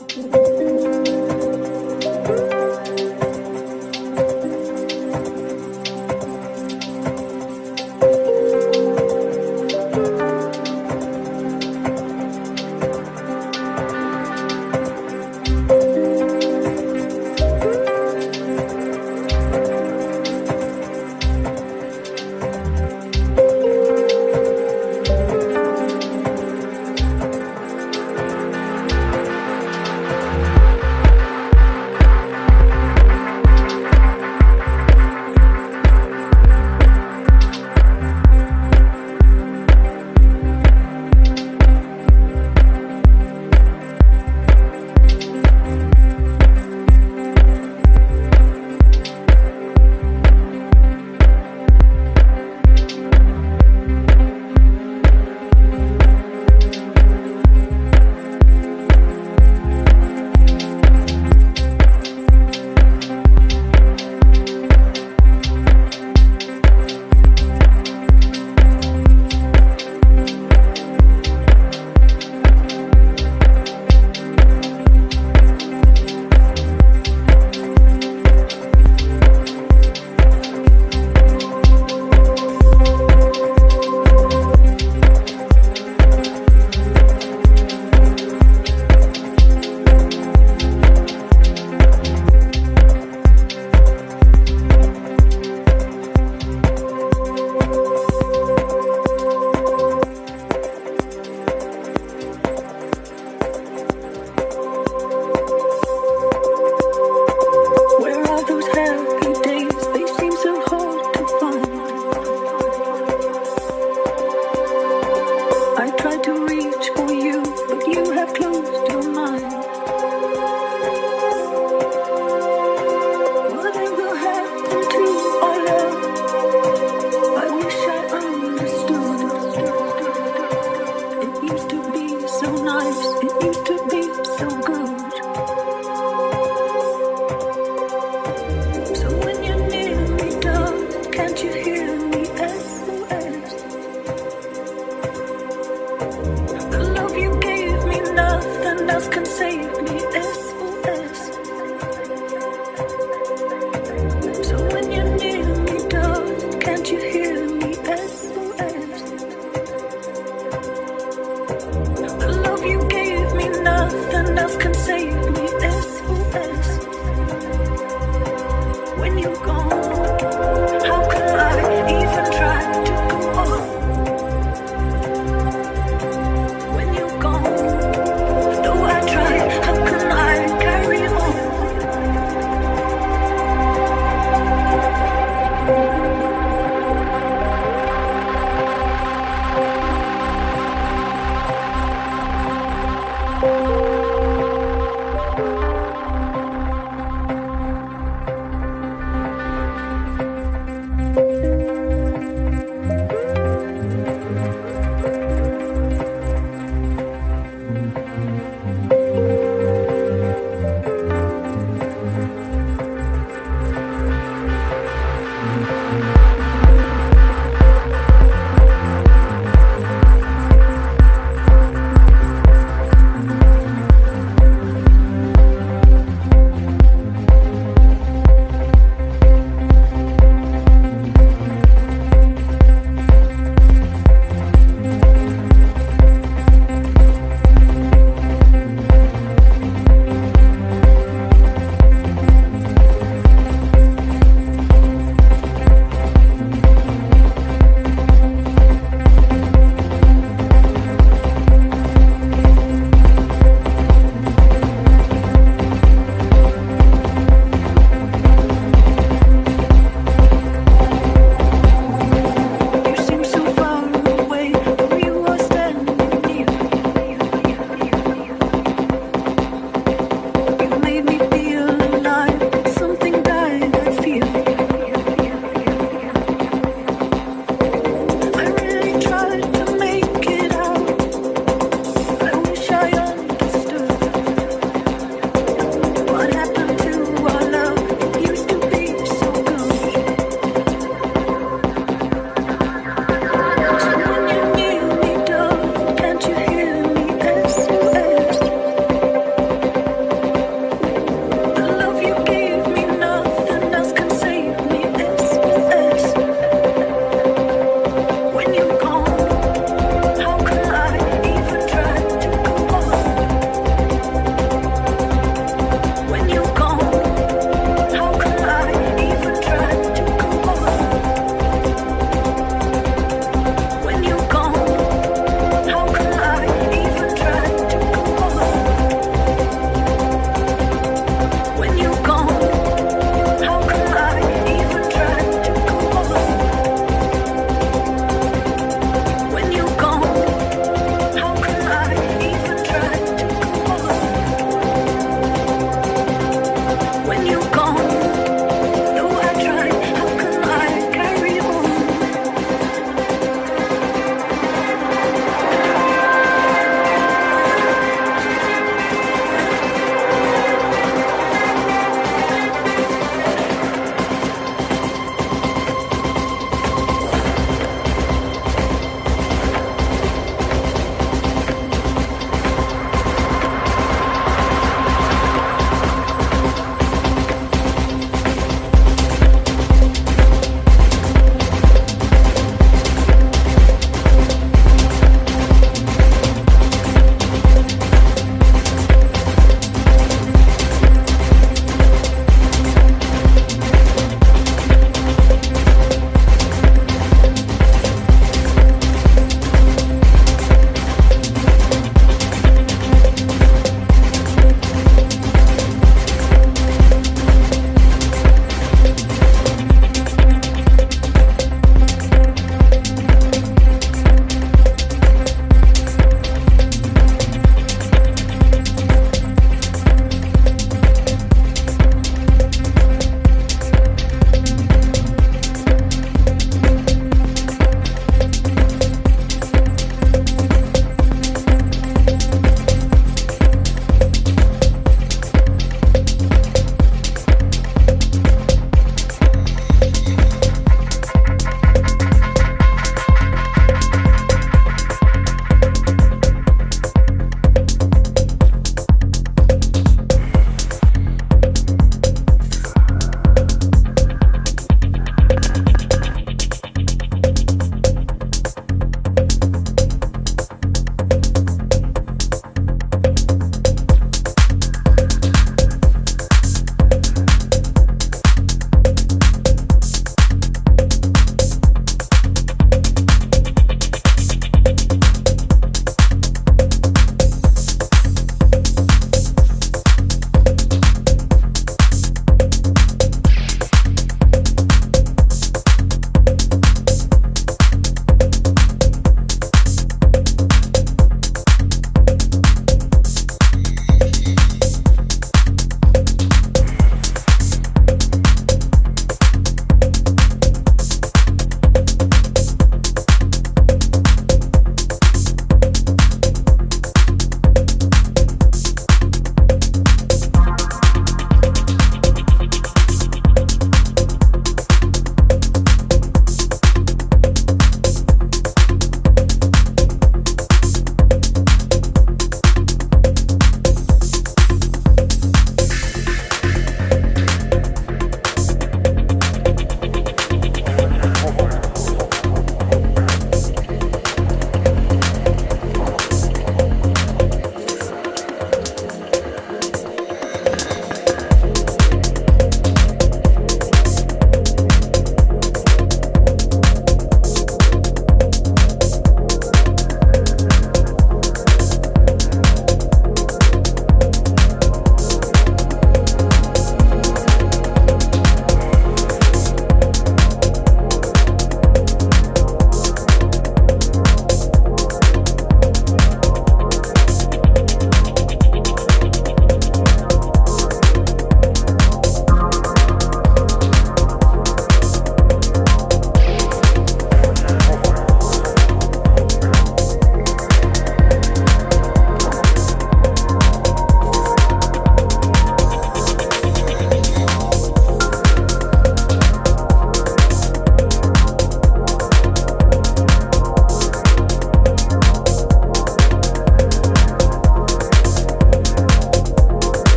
Música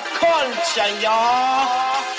culture, y'all.